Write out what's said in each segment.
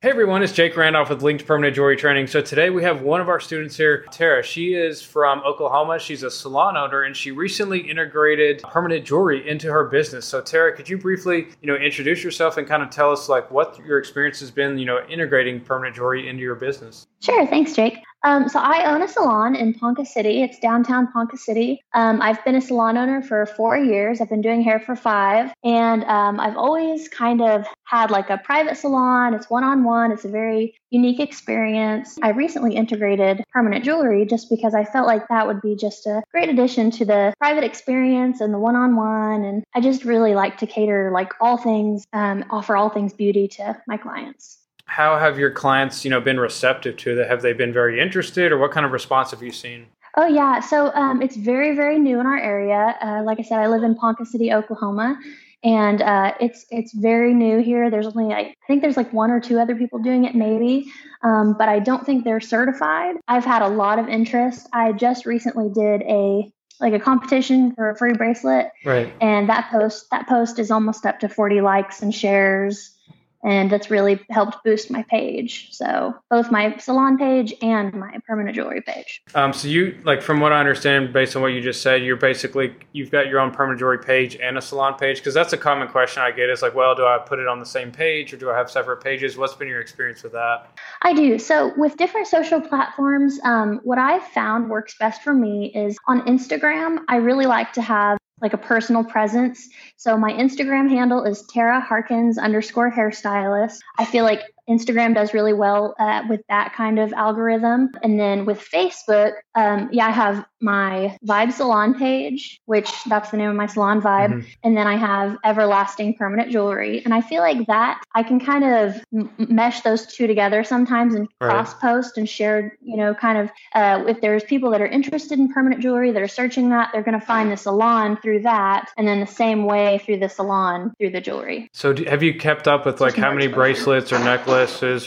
Hey everyone, it's Jake Randolph with Linked Permanent Jewelry Training. So today we have one of our students here, Tara. She is from Oklahoma. She's a salon owner and she recently integrated permanent jewelry into her business. So Tara, could you briefly, you know, introduce yourself and kind of tell us like what your experience has been, you know, integrating permanent jewelry into your business? Sure, thanks, Jake. Um, so I own a salon in Ponca City. It's downtown Ponca City. Um, I've been a salon owner for four years. I've been doing hair for five, and um, I've always kind of had like a private salon. It's one-on-one. It's a very unique experience. I recently integrated permanent jewelry just because I felt like that would be just a great addition to the private experience and the one-on-one. And I just really like to cater like all things, um, offer all things beauty to my clients how have your clients you know been receptive to that? Have they been very interested or what kind of response have you seen? Oh yeah. So um, it's very very new in our area. Uh, like i said i live in ponca city oklahoma and uh, it's it's very new here. There's only i think there's like one or two other people doing it maybe um, but i don't think they're certified. I've had a lot of interest. I just recently did a like a competition for a free bracelet. Right. And that post that post is almost up to 40 likes and shares and that's really helped boost my page. So both my salon page and my permanent jewelry page. Um, so you like from what I understand, based on what you just said, you're basically you've got your own permanent jewelry page and a salon page because that's a common question I get. Is like, well, do I put it on the same page or do I have separate pages? What's been your experience with that? I do. So with different social platforms, um, what I've found works best for me is on Instagram. I really like to have like a personal presence. So my Instagram handle is Tara Harkins underscore hairstylist. I feel like Instagram does really well uh, with that kind of algorithm. And then with Facebook, um, yeah, I have my Vibe Salon page, which that's the name of my salon Vibe. Mm-hmm. And then I have Everlasting Permanent Jewelry. And I feel like that I can kind of m- mesh those two together sometimes and right. cross post and share, you know, kind of uh, if there's people that are interested in permanent jewelry that are searching that, they're going to find the salon through that. And then the same way through the salon through the jewelry. So do, have you kept up with like how many bracelets or necklaces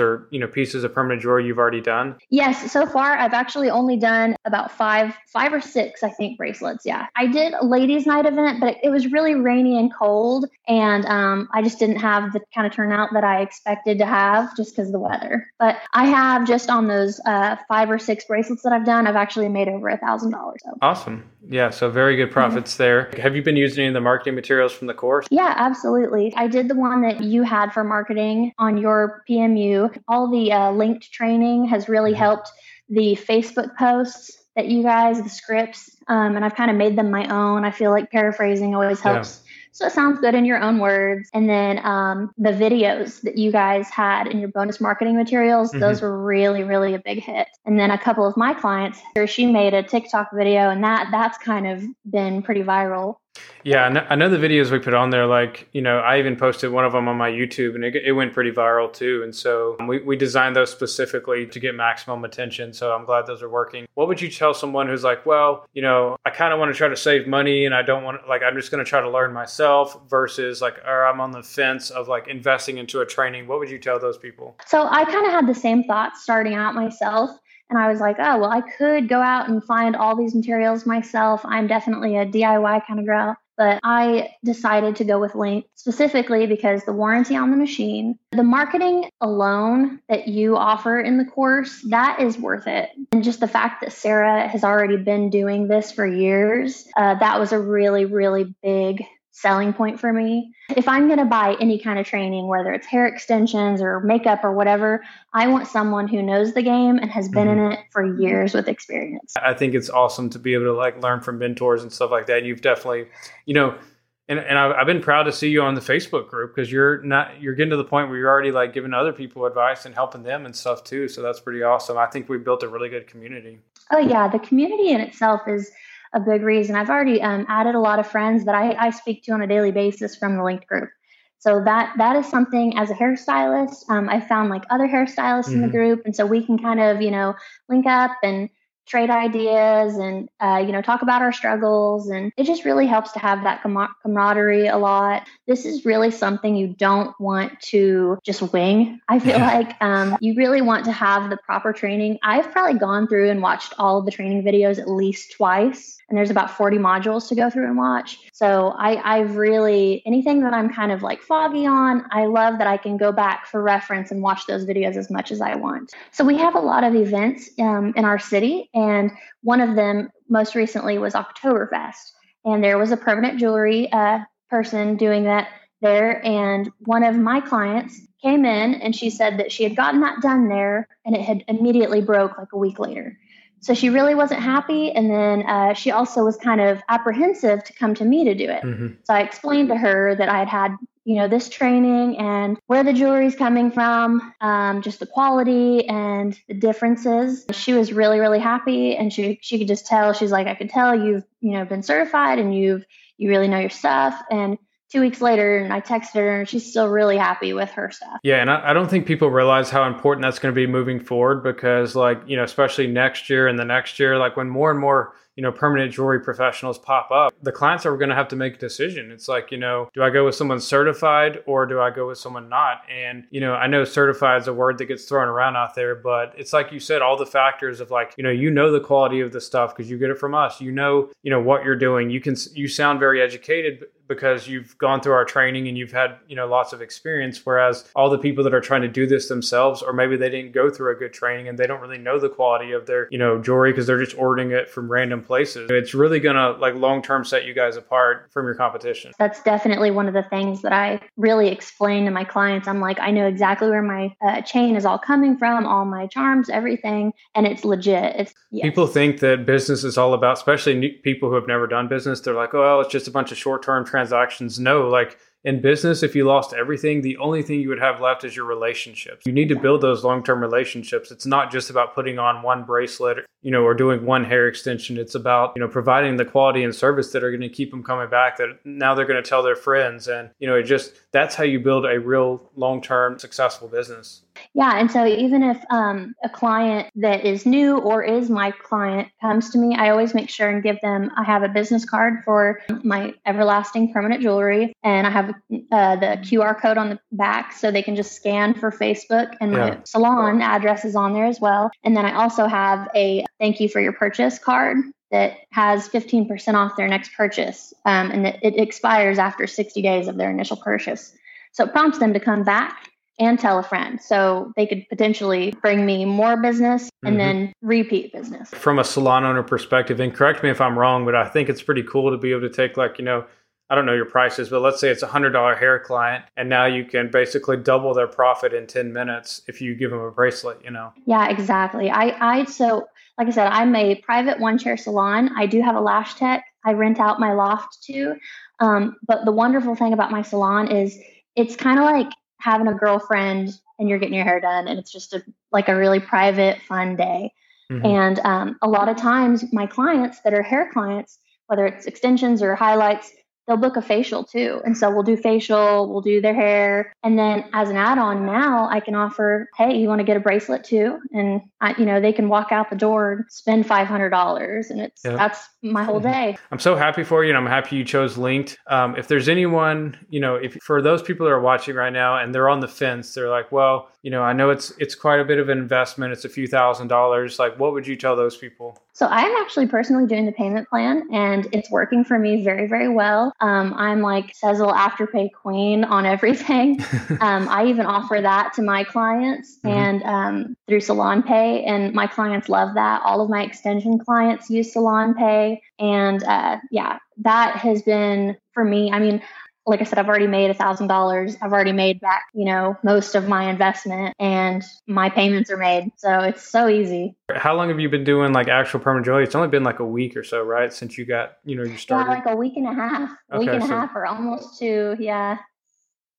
or, you know, pieces of permanent jewelry you've already done? Yes. So far, I've actually only done about five, five or six, I think, bracelets. Yeah. I did a ladies' night event, but it was really rainy and cold. And um, I just didn't have the kind of turnout that I expected to have just because of the weather. But I have just on those uh, five or six bracelets that I've done, I've actually made over a thousand dollars. Awesome. Yeah. So very good profits mm-hmm. there. Have you been using any of the marketing materials from the course? Yeah, absolutely. I did the one that you had for marketing on your PMU. All the uh, linked training has really helped the Facebook posts that you guys, the scripts, um, and I've kind of made them my own. I feel like paraphrasing always helps. Yeah. So it sounds good in your own words. And then um, the videos that you guys had in your bonus marketing materials, mm-hmm. those were really, really a big hit. And then a couple of my clients, she made a TikTok video, and that that's kind of been pretty viral. Yeah, I know the videos we put on there. Like, you know, I even posted one of them on my YouTube, and it, it went pretty viral too. And so um, we, we designed those specifically to get maximum attention. So I'm glad those are working. What would you tell someone who's like, well, you know, I kind of want to try to save money, and I don't want like I'm just going to try to learn myself versus like, or I'm on the fence of like investing into a training. What would you tell those people? So I kind of had the same thoughts starting out myself. And I was like, oh, well, I could go out and find all these materials myself. I'm definitely a DIY kind of girl. But I decided to go with Link specifically because the warranty on the machine, the marketing alone that you offer in the course, that is worth it. And just the fact that Sarah has already been doing this for years, uh, that was a really, really big selling point for me. If I'm going to buy any kind of training, whether it's hair extensions or makeup or whatever, I want someone who knows the game and has been mm-hmm. in it for years with experience. I think it's awesome to be able to like learn from mentors and stuff like that. You've definitely, you know, and, and I've been proud to see you on the Facebook group because you're not you're getting to the point where you're already like giving other people advice and helping them and stuff too. So that's pretty awesome. I think we built a really good community. Oh yeah, the community in itself is a big reason. I've already um, added a lot of friends that I, I speak to on a daily basis from the linked group. So that that is something as a hairstylist, um, I found like other hairstylists mm-hmm. in the mm-hmm. group, and so we can kind of you know link up and trade ideas and uh, you know talk about our struggles. And it just really helps to have that camaraderie a lot. This is really something you don't want to just wing i feel like. Um, you really want to have the proper training. I've probably gone through and watched all of the training videos at least twice and there's about 40 modules to go through and watch. So I, I've really, anything that I'm kind of like foggy on, I love that I can go back for reference and watch those videos as much as I want. So we have a lot of events um, in our city, and one of them most recently was Oktoberfest. And there was a permanent jewelry uh, person doing that there. And one of my clients came in and she said that she had gotten that done there and it had immediately broke like a week later. So she really wasn't happy. And then uh, she also was kind of apprehensive to come to me to do it. Mm-hmm. So I explained to her that I had had, you know, this training and where the jewelry is coming from, um, just the quality and the differences. She was really, really happy. And she, she could just tell, she's like, I could tell you've, you know, been certified and you've, you really know your stuff. And two weeks later and I texted her and she's still really happy with her stuff. Yeah, and I, I, don't think people realize how important that's going to be moving forward because, like, you know, especially next year and the next year, like when more and more you know permanent jewelry professionals pop up the clients are going to have to make a decision. It's like you know do i go with someone certified or do i go with someone not? And you know i know certified is a word that gets thrown around out there but it's like you said all the factors of like you know you know the quality of the stuff because you get it from us. You know you know what you're doing. You can you sound very educated because you've gone through our training and you've had you know lots of experience whereas all the people that are trying to do this themselves or maybe they didn't go through a good training and they don't really know the quality of their you know jewelry because they're just ordering it from random places. It's really gonna like long term set you guys apart from your competition. That's definitely one of the things that i really explain to my clients. I'm like i know exactly where my uh, chain is all coming from all my charms everything and it's legit. It's yes. people think that business is all about especially people who have never done business they're like oh well, it's just a bunch of short term transactions no like in business, if you lost everything, the only thing you would have left is your relationships. You need to build those long term relationships. It's not just about putting on one bracelet, you know, or doing one hair extension. It's about, you know, providing the quality and service that are going to keep them coming back, that now they're going to tell their friends. And, you know, it just, that's how you build a real long term successful business. Yeah. And so even if um, a client that is new or is my client comes to me, I always make sure and give them, I have a business card for my everlasting permanent jewelry and I have uh, the QR code on the back so they can just scan for Facebook and my yeah. salon address is on there as well. And then I also have a thank you for your purchase card that has 15% off their next purchase um, and it expires after 60 days of their initial purchase. So it prompts them to come back and tell a friend. So they could potentially bring me more business and mm-hmm. then repeat business. From a salon owner perspective, and correct me if I'm wrong, but I think it's pretty cool to be able to take like, you know, I don't know your prices, but let's say it's a hundred dollar hair client, and now you can basically double their profit in ten minutes if you give them a bracelet. You know. Yeah, exactly. I I so like I said, I'm a private one chair salon. I do have a lash tech. I rent out my loft too. Um, but the wonderful thing about my salon is it's kind of like having a girlfriend and you're getting your hair done, and it's just a like a really private, fun day. Mm-hmm. And um, a lot of times, my clients that are hair clients, whether it's extensions or highlights, they'll book a facial too. And so we'll do facial, we'll do their hair. And then as an add on now, I can offer, hey, you want to get a bracelet too? And, I, you know, they can walk out the door, and spend $500. And it's, that's my whole day. I'm so happy for you. And I'm happy you chose Linked. Um, if there's anyone, you know, if for those people that are watching right now and they're on the fence, they're like, well, you know, I know it's, it's quite a bit of an investment. It's a few thousand dollars. Like, what would you tell those people? So I'm actually personally doing the payment plan and it's working for me very, very well. Um, I'm like Sezzle Afterpay queen on everything. um, I even offer that to my clients mm-hmm. and um, through Salon Pay, and my clients love that. All of my extension clients use Salon Pay, and uh, yeah, that has been for me. I mean, like I said, I've already made a thousand dollars. I've already made back, you know, most of my investment and my payments are made. So it's so easy. How long have you been doing like actual permanent jewelry? It's only been like a week or so, right? Since you got, you know, you started. Yeah, like a week and a half. Okay, week and so, a half or almost two. Yeah.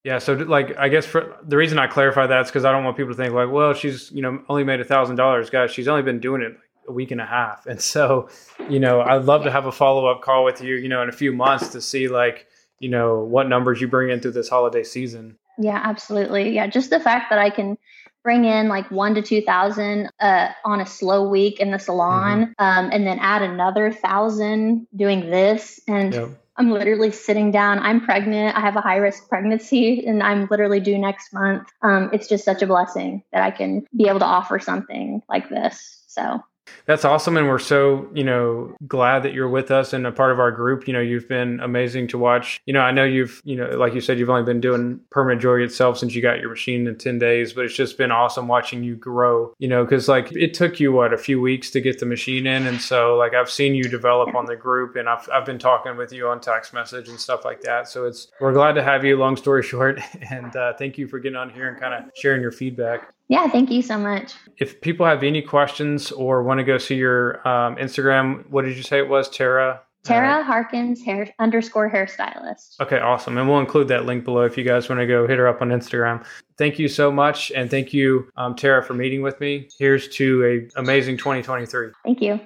Yeah, so like I guess for the reason I clarify that is because I don't want people to think like, well, she's you know only made a thousand dollars, guys. She's only been doing it like a week and a half, and so you know I'd love to have a follow up call with you, you know, in a few months to see like you know what numbers you bring in through this holiday season yeah absolutely yeah just the fact that i can bring in like one to two thousand uh, on a slow week in the salon, mm-hmm. um, and then add another thousand doing this, and yep. I'm literally sitting down. I'm pregnant. I have a high risk pregnancy, and I'm literally due next month. Um, it's just such a blessing that I can be able to offer something like this. So that's awesome. And we're so, you know, glad that you're with us and a part of our group. You know, you've been amazing to watch. You know, I know you've, you know, like you said, you've only been doing permanent jewelry itself since you got your machine in 10 days, but it's just been awesome watching you grow, you know, because like it took you, what, a few weeks to get the machine in. And so, like, I've seen you develop on the group and I've, I've been talking with you on text message and stuff like that. So it's, we're glad to have you, long story short. And uh, thank you for getting on here and kind of sharing your feedback. Yeah, thank you so much. If people have any questions or want to go see your um, Instagram, what did you say it was, Tara? Tara uh, Harkins hair underscore hairstylist. Okay, awesome. And we'll include that link below if you guys want to go hit her up on Instagram. Thank you so much. And thank you, um, Tara, for meeting with me. Here's to a amazing 2023. Thank you.